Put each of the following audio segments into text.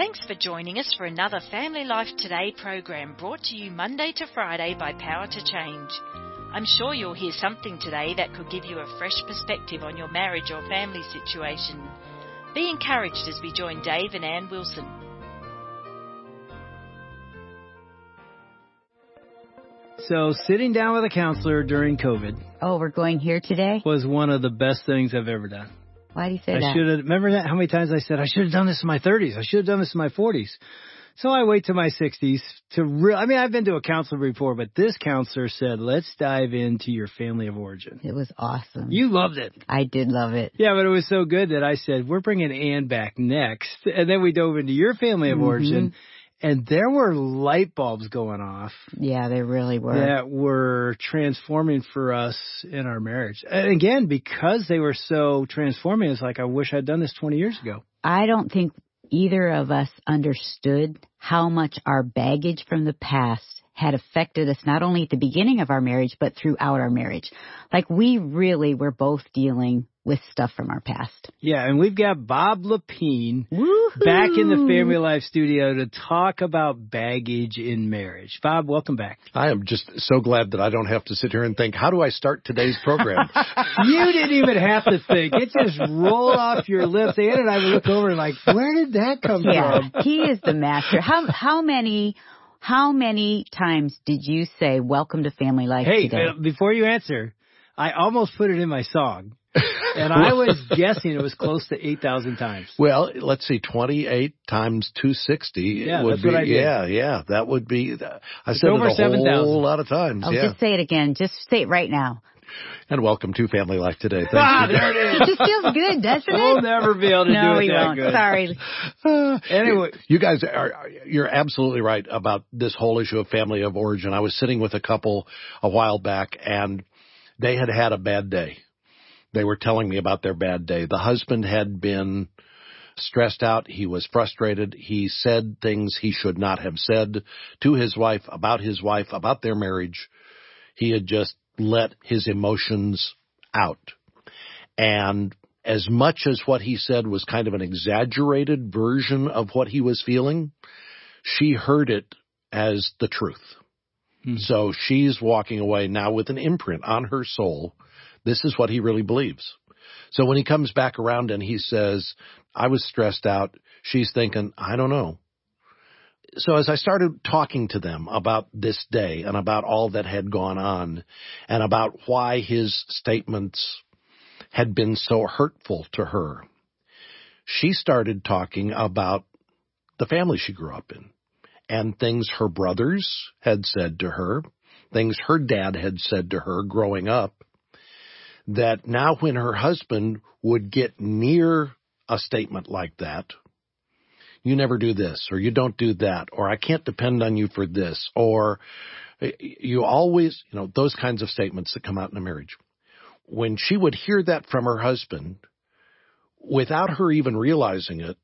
Thanks for joining us for another Family Life Today program brought to you Monday to Friday by Power to Change. I'm sure you'll hear something today that could give you a fresh perspective on your marriage or family situation. Be encouraged as we join Dave and Ann Wilson. So, sitting down with a counselor during COVID Oh, we're going here today? was one of the best things I've ever done. Why do you say I that? should have, remember that? How many times I said, I should have done this in my 30s. I should have done this in my 40s. So I wait to my 60s to real, I mean, I've been to a counselor before, but this counselor said, let's dive into your family of origin. It was awesome. You loved it. I did love it. Yeah, but it was so good that I said, we're bringing Ann back next. And then we dove into your family of Mhm. origin and there were light bulbs going off Yeah, they really were. that were transforming for us in our marriage. And again, because they were so transforming, it's like, I wish I'd done this 20 years ago. I don't think either of us understood how much our baggage from the past had affected us not only at the beginning of our marriage, but throughout our marriage. Like we really were both dealing with stuff from our past. Yeah, and we've got Bob Lepine Woohoo! back in the Family Life studio to talk about baggage in marriage. Bob, welcome back. I am just so glad that I don't have to sit here and think, how do I start today's program? You didn't even have to think. It just rolled off your lips. Ann and I would look over and like, where did that come Yeah, from? he is the master. How how many how many times did you say "Welcome to Family Life" Hey, today? uh, before you answer, I almost put it in my song. And I was guessing it was close to 8,000 times. well, let's see, 28 times 260 Yeah, would that's be, what I did. yeah, yeah, that would be, I said over it a 7,000. whole lot of times, oh, yeah. just say it again. Just say it right now. And welcome to Family Life Today. Thanks Ah, for there it It is. just feels good, doesn't it? We'll never be able to no, do it we that won't. good. Sorry. Anyway, You guys are, you're absolutely right about this whole issue of family of origin. I was sitting with a couple a while back and they had had a bad day. They were telling me about their bad day. The husband had been stressed out. He was frustrated. He said things he should not have said to his wife, about his wife, about their marriage. He had just let his emotions out. And as much as what he said was kind of an exaggerated version of what he was feeling, she heard it as the truth. Hmm. So she's walking away now with an imprint on her soul. This is what he really believes. So when he comes back around and he says, I was stressed out, she's thinking, I don't know. So as I started talking to them about this day and about all that had gone on and about why his statements had been so hurtful to her, she started talking about the family she grew up in and things her brothers had said to her, things her dad had said to her growing up, that now when her husband would get near a statement like that, you never do this, or you don't do that, or I can't depend on you for this, or you always, you know, those kinds of statements that come out in a marriage. When she would hear that from her husband, without her even realizing it,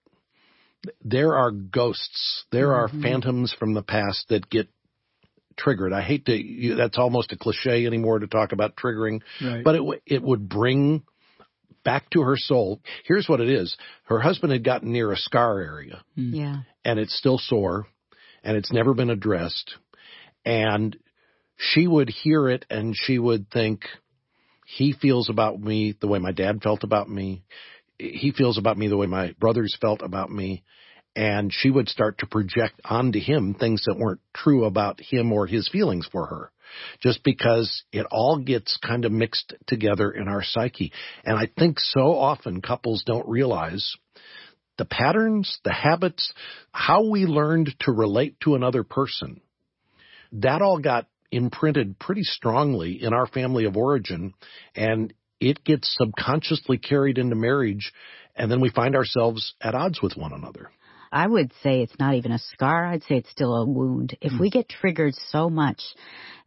there are ghosts, there are Mhm. phantoms from the past that get triggered. I hate to, you, that's almost a cliche anymore to talk about triggering, right. but it, it would bring back to her soul. Here's what it is. Her husband had gotten near a scar area hmm. Yeah. and it's still sore and it's never been addressed. And she would hear it and she would think, he feels about me the way my dad felt about me. He feels about me the way my brothers felt about me. And she would start to project onto him things that weren't true about him or his feelings for her. Just because it all gets kind of mixed together in our psyche. And I think so often couples don't realize the patterns, the habits, how we learned to relate to another person, that all got imprinted pretty strongly in our family of origin and it gets subconsciously carried into marriage and then we find ourselves at odds with one another. I would say it's not even a scar. I'd say it's still a wound. If hmm. we get triggered so much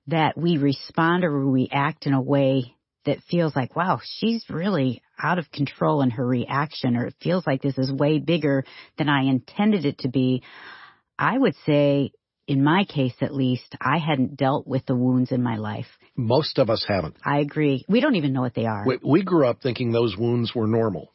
that we respond or react in a way that feels like, wow, she's really out of control in her reaction, or it feels like this is way bigger than I intended it to be, I would say, in my case at least, I hadn't dealt with the wounds in my life. Most of us haven't. I agree. We don't even know what they are. We, we grew up thinking those wounds were normal.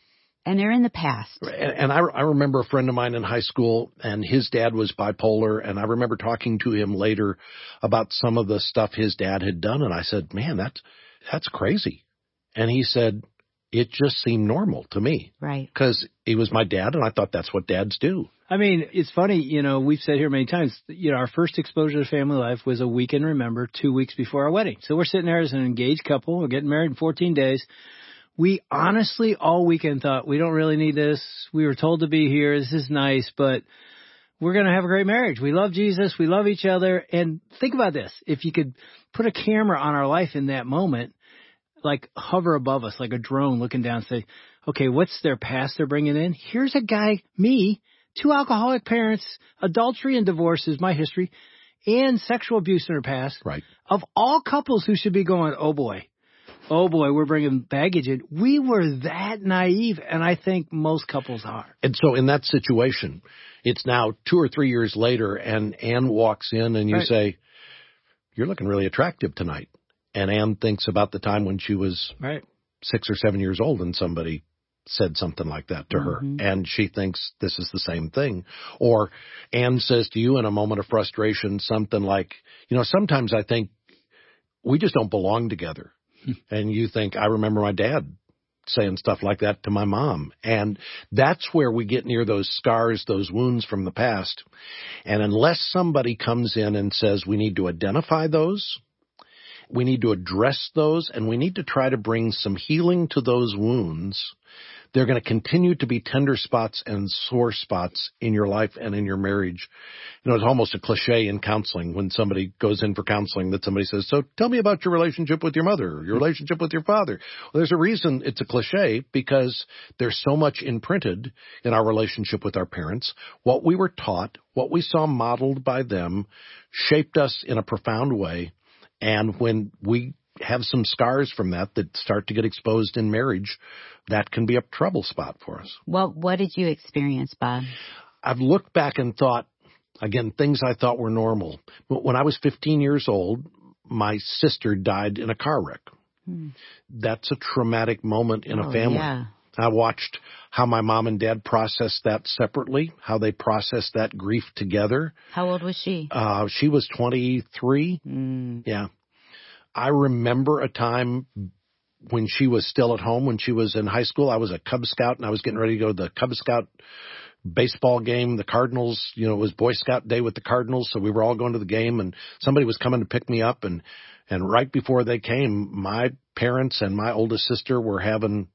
And they're in the past. And, and I, I remember a friend of mine in high school, and his dad was bipolar, and I remember talking to him later about some of the stuff his dad had done, and I said, "Man, that's that's crazy," and he said, "It just seemed normal to me." Right. Because he was my dad, and I thought that's what dads do. I mean, it's funny, you know, we've said here many times, you know, our first exposure to family life was a weekend remember two weeks before our wedding. So we're sitting there as an engaged couple, we're getting married in 14 days we honestly all weekend thought we don't really need this. We were told to be here. This is nice, but we're going to have a great marriage. We love Jesus. We love each other. And think about this. If you could put a camera on our life in that moment, like hover above us, like a drone looking down and say, okay, what's their past they're bringing in? Here's a guy, me, two alcoholic parents, adultery and divorce is my history, and sexual abuse in her past. Right. Of all couples who should be going, oh boy, oh boy, we're bringing baggage in. We were that naive, and I think most couples are. And so in that situation, it's now two or three years later, and Ann walks in, and you right. say, "You're looking really attractive tonight." And Ann thinks about the time when she was right. six or seven years old, and somebody said something like that to mm-hmm. her and she thinks this is the same thing or Ann says to you in a moment of frustration something like you know sometimes I think we just don't belong together and you think, I remember my dad saying stuff like that to my mom. And that's where we get near those scars, those wounds from the past. And unless somebody comes in and says we need to identify those, we need to address those, and we need to try to bring some healing to those wounds, they're going to continue to be tender spots and sore spots in your life and in your marriage. You know, it's almost a cliche in counseling when somebody goes in for counseling that somebody says, so tell me about your relationship with your mother, your relationship with your father. Well, there's a reason it's a cliche because there's so much imprinted in our relationship with our parents. What we were taught, what we saw modeled by them shaped us in a profound way. And when we have some scars from that that start to get exposed in marriage, that can be a trouble spot for us. Well, what did you experience, Bob? I've looked back and thought, again, things I thought were normal. When I was 15 years old, my sister died in a car wreck. Hmm. That's a traumatic moment in oh, a family. Yeah. I watched how my mom and dad processed that separately, how they processed that grief together. How old was she? Uh, she was 23. Mm. Yeah. I remember a time when she was still at home, when she was in high school. I was a Cub Scout and I was getting ready to go to the Cub Scout baseball game. The Cardinals, you know, it was Boy Scout day with the Cardinals, so we were all going to the game and somebody was coming to pick me up and and right before they came, my parents and my oldest sister were having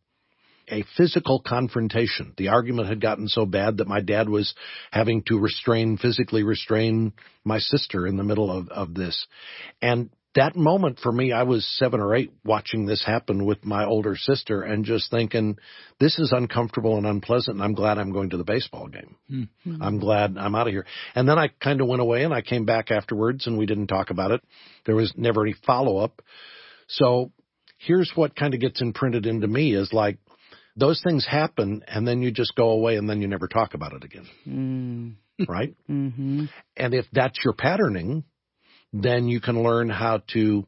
a physical confrontation. The argument had gotten so bad that my dad was having to restrain, physically restrain my sister in the middle of, of this. And that moment for me, I was seven or eight watching this happen with my older sister and just thinking, this is uncomfortable and unpleasant. And I'm glad I'm going to the baseball game. Mm-hmm. I'm glad I'm out of here. And then I kind of went away and I came back afterwards and we didn't talk about it. There was never any follow up. So here's what kind of gets imprinted into me is like, those things happen and then you just go away and then you never talk about it again. Mm. Right? Mm-hmm. And if that's your patterning, then you can learn how to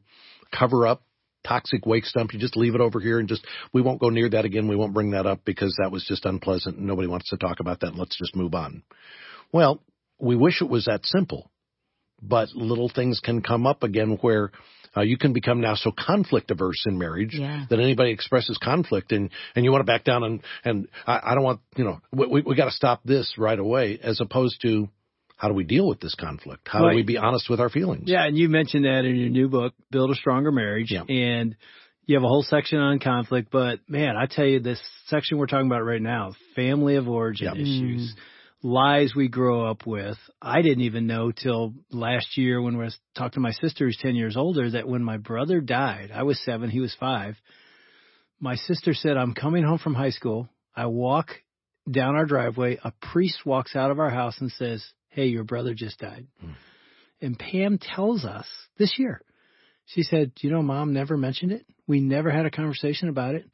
cover up toxic wake stump. You just leave it over here and just, we won't go near that again. We won't bring that up because that was just unpleasant and nobody wants to talk about that. Let's just move on. Well, we wish it was that simple, but little things can come up again where uh, you can become now so conflict averse in marriage yeah. that anybody expresses conflict and, and you want to back down and, and I, I don't want, you know, we, we got to stop this right away as opposed to, how do we deal with this conflict? How right. do we be honest with our feelings? Yeah, and you mentioned that in your new book, Build a Stronger Marriage. Yeah. And you have a whole section on conflict, but man, I tell you, this section we're talking about right now, family of origin yep. issues, mm. lies we grow up with. I didn't even know till last year when I was talking to my sister who's 10 years older that when my brother died, I was seven, he was five. My sister said, I'm coming home from high school. I walk down our driveway. A priest walks out of our house and says, Hey, your brother just died. Mm. And Pam tells us this year, she said, you know, mom never mentioned it. We never had a conversation about it.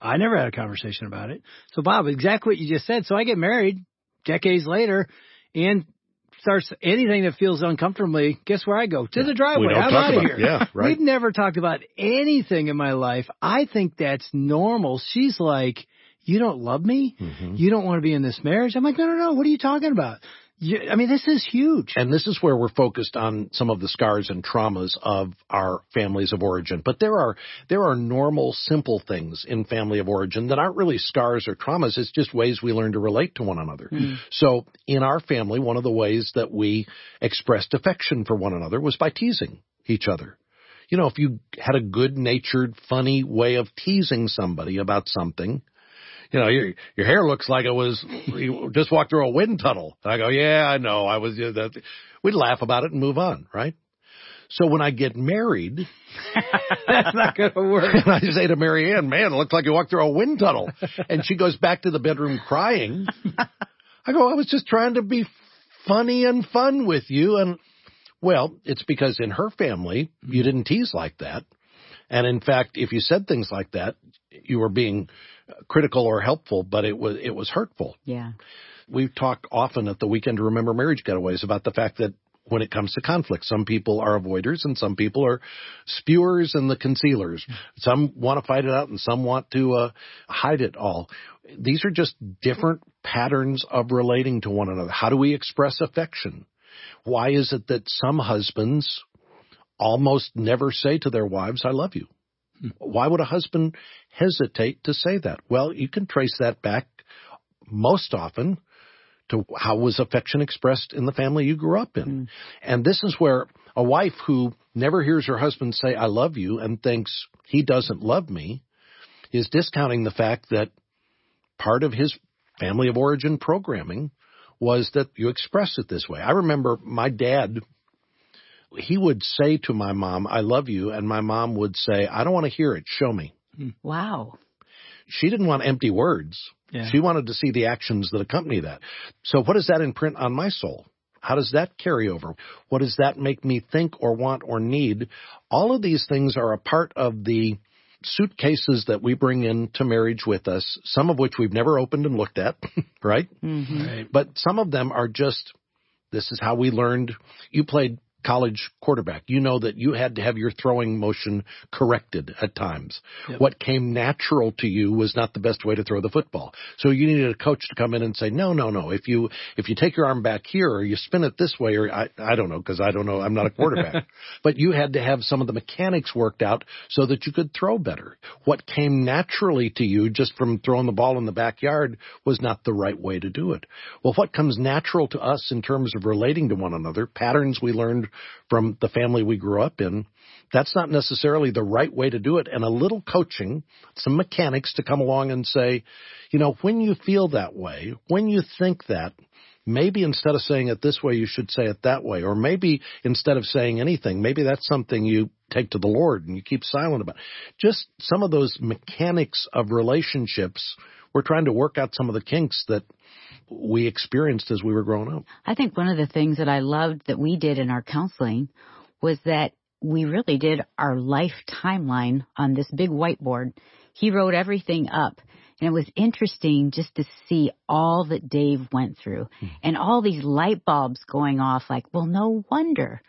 I never had a conversation about it. So Bob, exactly what you just said. So I get married decades later and starts anything that feels uncomfortably, guess where I go? To yeah. the driveway. I'm out of here. Yeah, right. We've never talked about anything in my life. I think that's normal. She's like, You don't love me? Mm-hmm. You don't want to be in this marriage? I'm like, no, no, no. What are you talking about? You, I mean, this is huge. And this is where we're focused on some of the scars and traumas of our families of origin. But there are, there are normal, simple things in family of origin that aren't really scars or traumas. It's just ways we learn to relate to one another. Mm. So in our family, one of the ways that we expressed affection for one another was by teasing each other. You know, if you had a good natured, funny way of teasing somebody about something, you know, your your hair looks like it was you just walked through a wind tunnel. And I go, yeah, I know. I was. You know, that. We'd laugh about it and move on, right? So when I get married, That's not going to work. and I say to Marianne, man, it looks like you walked through a wind tunnel. And she goes back to the bedroom crying. I go, I was just trying to be funny and fun with you. And well, it's because in her family, you mm-hmm. didn't tease like that. And in fact, if you said things like that, you were being critical or helpful, but it was, it was hurtful. Yeah. We've talked often at the Weekend to Remember Marriage Getaways about the fact that when it comes to conflict, some people are avoiders and some people are spewers and the concealers. Some want to fight it out and some want to uh, hide it all. These are just different patterns of relating to one another. How do we express affection? Why is it that some husbands almost never say to their wives, I love you? Why would a husband hesitate to say that? Well, you can trace that back most often to how was affection expressed in the family you grew up in. Mm. And this is where a wife who never hears her husband say, I love you and thinks he doesn't love me is discounting the fact that part of his family of origin programming was that you express it this way. I remember my dad, he would say to my mom, I love you. And my mom would say, I don't want to hear it. Show me. Wow. She didn't want empty words. Yeah. She wanted to see the actions that accompany that. So what does that imprint on my soul? How does that carry over? What does that make me think or want or need? All of these things are a part of the suitcases that we bring into marriage with us, some of which we've never opened and looked at, right? hmm Right. But some of them are just, this is how we learned. You played college quarterback. You know that you had to have your throwing motion corrected at times. Yep. What came natural to you was not the best way to throw the football. So you needed a coach to come in and say, no, no, no. If you, if you take your arm back here or you spin it this way or I, I don't know because I don't know. I'm not a quarterback, but you had to have some of the mechanics worked out so that you could throw better. What came naturally to you just from throwing the ball in the backyard was not the right way to do it. Well, what comes natural to us in terms of relating to one another, patterns we learned from the family we grew up in, that's not necessarily the right way to do it. And a little coaching, some mechanics to come along and say, you know, when you feel that way, when you think that, maybe instead of saying it this way, you should say it that way. Or maybe instead of saying anything, maybe that's something you take to the Lord and you keep silent about. Just some of those mechanics of relationships. We're trying to work out some of the kinks that we experienced as we were growing up. I think one of the things that I loved that we did in our counseling was that we really did our life timeline on this big whiteboard. He wrote everything up. And it was interesting just to see all that Dave went through hmm. and all these light bulbs going off like, well, no wonder.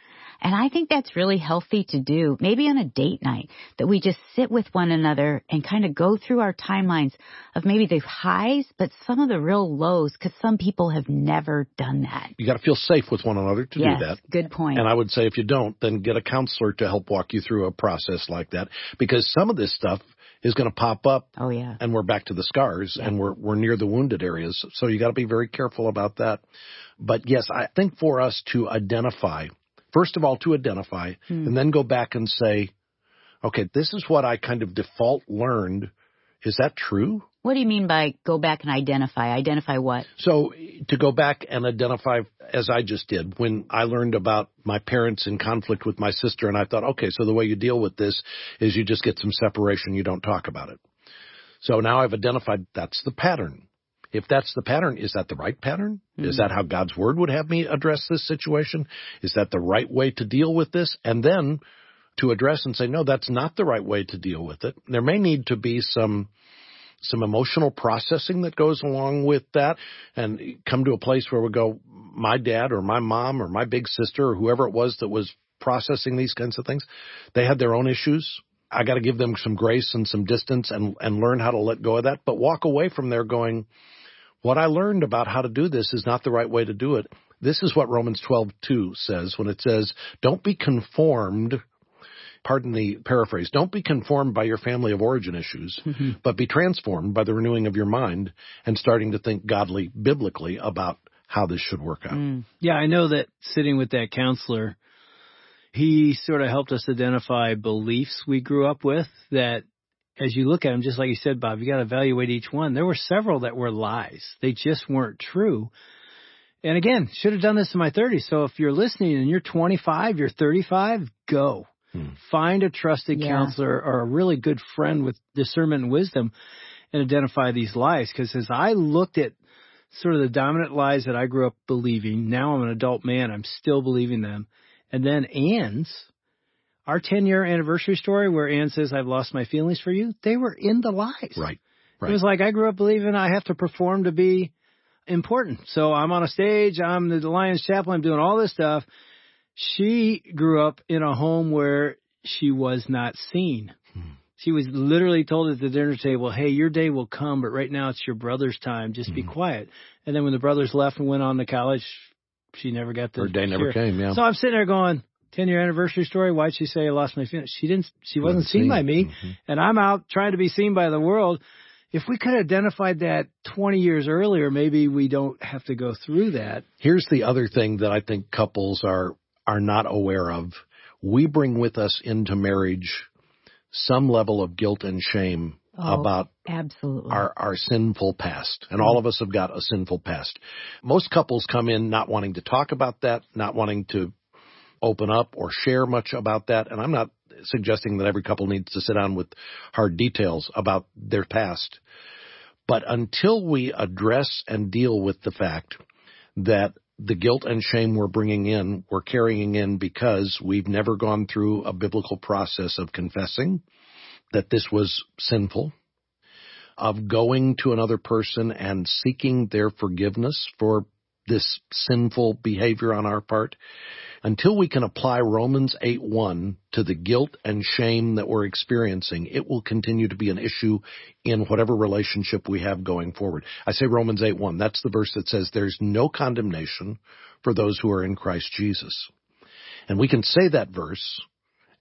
And I think that's really healthy to do, maybe on a date night, that we just sit with one another and kind of go through our timelines of maybe the highs, but some of the real lows, because some people have never done that. You got to feel safe with one another to yes, do that. good point. And I would say if you don't, then get a counselor to help walk you through a process like that because some of this stuff is going to pop up oh yeah. and we're back to the scars and we're we're near the wounded areas. So you got to be very careful about that. But yes, I think for us to identify, first of all, to identify Hmm. and then go back and say, okay, this is what I kind of default learned. Is that true? What do you mean by go back and identify? Identify what? So to go back and identify, as I just did, when I learned about my parents in conflict with my sister, and I thought, okay, so the way you deal with this is you just get some separation, you don't talk about it. So now I've identified that's the pattern. If that's the pattern, is that the right pattern? Is hmm. that how God's word would have me address this situation? Is that the right way to deal with this? And then to address and say, no, that's not the right way to deal with it. There may need to be some some emotional processing that goes along with that and come to a place where we go, my dad or my mom or my big sister or whoever it was that was processing these kinds of things, they had their own issues. I got to give them some grace and some distance and and learn how to let go of that, but walk away from there going, what I learned about how to do this is not the right way to do it. This is what Romans 12:2 says when it says, "Don't be conformed pardon the paraphrase, don't be conformed by your family of origin issues, mm-hmm. but be transformed by the renewing of your mind and starting to think godly biblically about how this should work out. Mm. Yeah, I know that sitting with that counselor, he sort of helped us identify beliefs we grew up with that as you look at them, just like you said, Bob, you got to evaluate each one. There were several that were lies. They just weren't true. And again, should have done this in my 30s. So if you're listening and you're 25, you're 35, go. Hmm. Find a trusted yeah. counselor or a really good friend with discernment and wisdom and identify these lies. Because as I looked at sort of the dominant lies that I grew up believing, now I'm an adult man, I'm still believing them. And then Ann's, our 10 year anniversary story where Ann says, I've lost my feelings for you, they were in the lies. Right. right. It was like I grew up believing I have to perform to be important. So I'm on a stage, I'm the Lions chaplain, I'm doing all this stuff. She grew up in a home where she was not seen. Hmm. She was literally told at the dinner table, Hey, your day will come, but right now it's your brother's time. Just hmm. be quiet. And then when the brothers left and went on to college, she never got the Her day never came, yeah. So I'm sitting there going, 10 year anniversary story. Why'd she say I lost my feelings? She didn't, she wasn't, wasn't seen, seen by me mm-hmm. and I'm out trying to be seen by the world. If we could have identified that 20 years earlier, maybe we don't have to go through that. Here's the other thing that I think couples are, are not aware of. We bring with us into marriage some level of guilt and shame Oh, about absolutely our our sinful past and all of us have got a sinful past most couples come in not wanting to talk about that not wanting to open up or share much about that. And I'm not suggesting that every couple needs to sit down with hard details about their past. But until we address and deal with the fact that the guilt and shame we're bringing in, we're carrying in because we've never gone through a biblical process of confessing that this was sinful, of going to another person and seeking their forgiveness for this sinful behavior on our part, until we can apply Romans 8:1 to the guilt and shame that we're experiencing, it will continue to be an issue in whatever relationship we have going forward. I say Romans 8:1. That's the verse that says there's no condemnation for those who are in Christ Jesus. And we can say that verse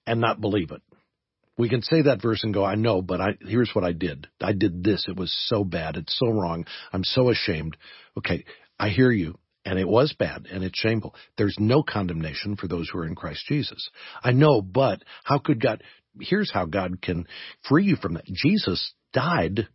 and not believe it. We can say that verse and go, I know, but I, here's what I did. I did this. It was so bad. It's so wrong. I'm so ashamed. Okay. I hear you. And it was bad and it's shameful. There's no condemnation for those who are in Christ Jesus. I know, but how could God, here's how God can free you from that. Jesus died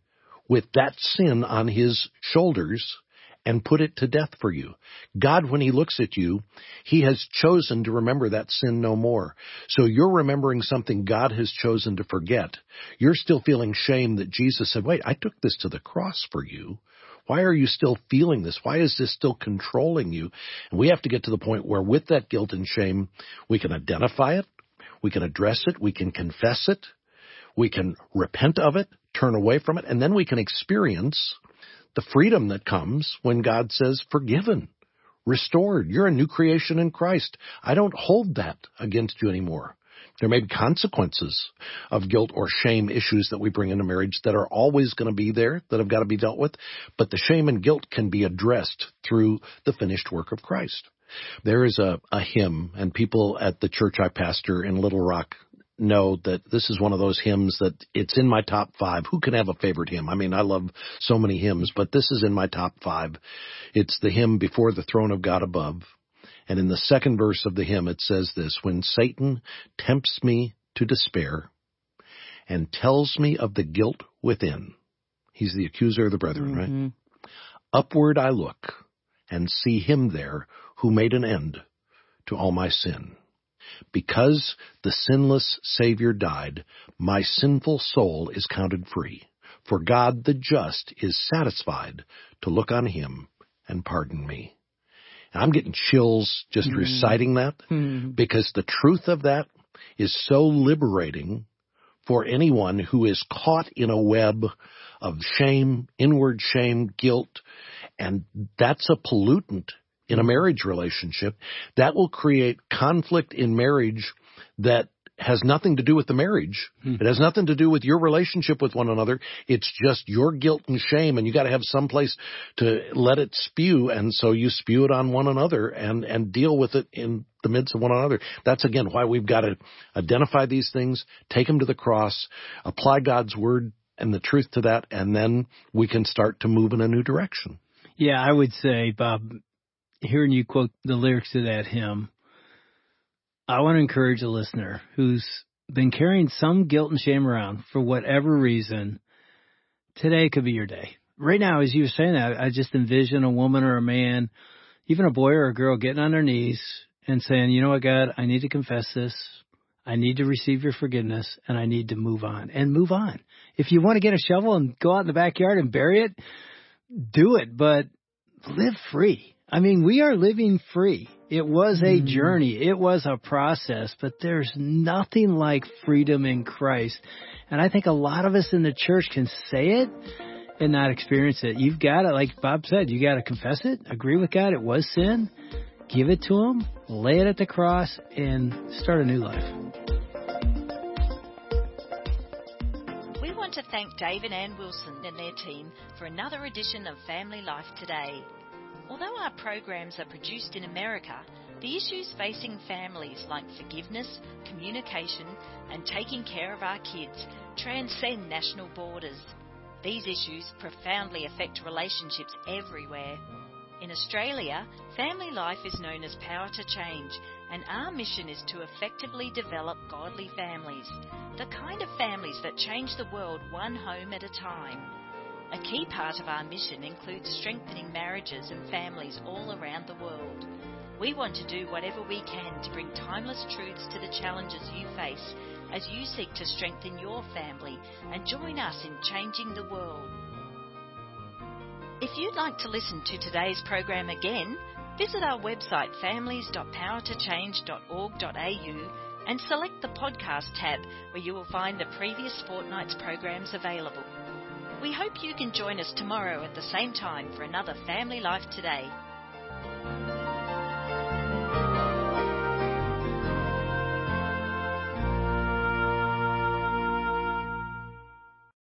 with that sin on his shoulders and put it to death for you. God, when he looks at you, he has chosen to remember that sin no more. So you're remembering something God has chosen to forget. You're still feeling shame that Jesus said, wait, I took this to the cross for you. Why are you still feeling this? Why is this still controlling you? And we have to get to the point where with that guilt and shame, we can identify it, we can address it, we can confess it, we can repent of it, turn away from it, and then we can experience the freedom that comes when God says forgiven, restored. You're a new creation in Christ. I don't hold that against you anymore. There may be consequences of guilt or shame issues that we bring into marriage that are always going to be there, that have got to be dealt with, but the shame and guilt can be addressed through the finished work of Christ. There is a, a hymn, and people at the church I pastor in Little Rock know that this is one of those hymns that it's in my top five. Who can have a favorite hymn? I mean, I love so many hymns, but this is in my top five. It's the hymn Before the Throne of God Above. And in the second verse of the hymn, it says this, when Satan tempts me to despair and tells me of the guilt within, he's the accuser of the brethren, mm-hmm. right? Upward I look and see him there who made an end to all my sin. Because the sinless Savior died, my sinful soul is counted free. For God the just is satisfied to look on him and pardon me. I'm getting chills just mm. reciting that mm. because the truth of that is so liberating for anyone who is caught in a web of shame, inward shame, guilt, and that's a pollutant in a marriage relationship that will create conflict in marriage that has nothing to do with the marriage. Hmm. It has nothing to do with your relationship with one another. It's just your guilt and shame and you got to have some place to let it spew and so you spew it on one another and and deal with it in the midst of one another. That's again why we've got to identify these things, take them to the cross, apply God's word and the truth to that and then we can start to move in a new direction. Yeah, I would say, Bob, hearing you quote the lyrics of that hymn, I want to encourage a listener who's been carrying some guilt and shame around for whatever reason. Today could be your day. Right now, as you were saying that, I just envision a woman or a man, even a boy or a girl getting on their knees and saying, you know what, God, I need to confess this. I need to receive your forgiveness and I need to move on and move on. If you want to get a shovel and go out in the backyard and bury it, do it, but live free. I mean, we are living free. It was a Mm. journey. It was a process, but there's nothing like freedom in Christ. And I think a lot of us in the church can say it and not experience it. You've got to, like Bob said, you got to confess it, agree with God. It was sin. Give it to Him, lay it at the cross, and start a new life. We want to thank Dave and Ann Wilson and their team for another edition of Family Life Today. Although our programs are produced in America, the issues facing families like forgiveness, communication, and taking care of our kids transcend national borders. These issues profoundly affect relationships everywhere. In Australia, family life is known as Power to Change, and our mission is to effectively develop godly families, the kind of families that change the world one home at a time. A key part of our mission includes strengthening marriages and families all around the world. We want to do whatever we can to bring timeless truths to the challenges you face as you seek to strengthen your family and join us in changing the world. If you'd like to listen to today's program again, visit our website families.powertochange.org.au and select the podcast tab where you will find the previous fortnight's programs available. We hope you can join us tomorrow at the same time for another Family Life Today.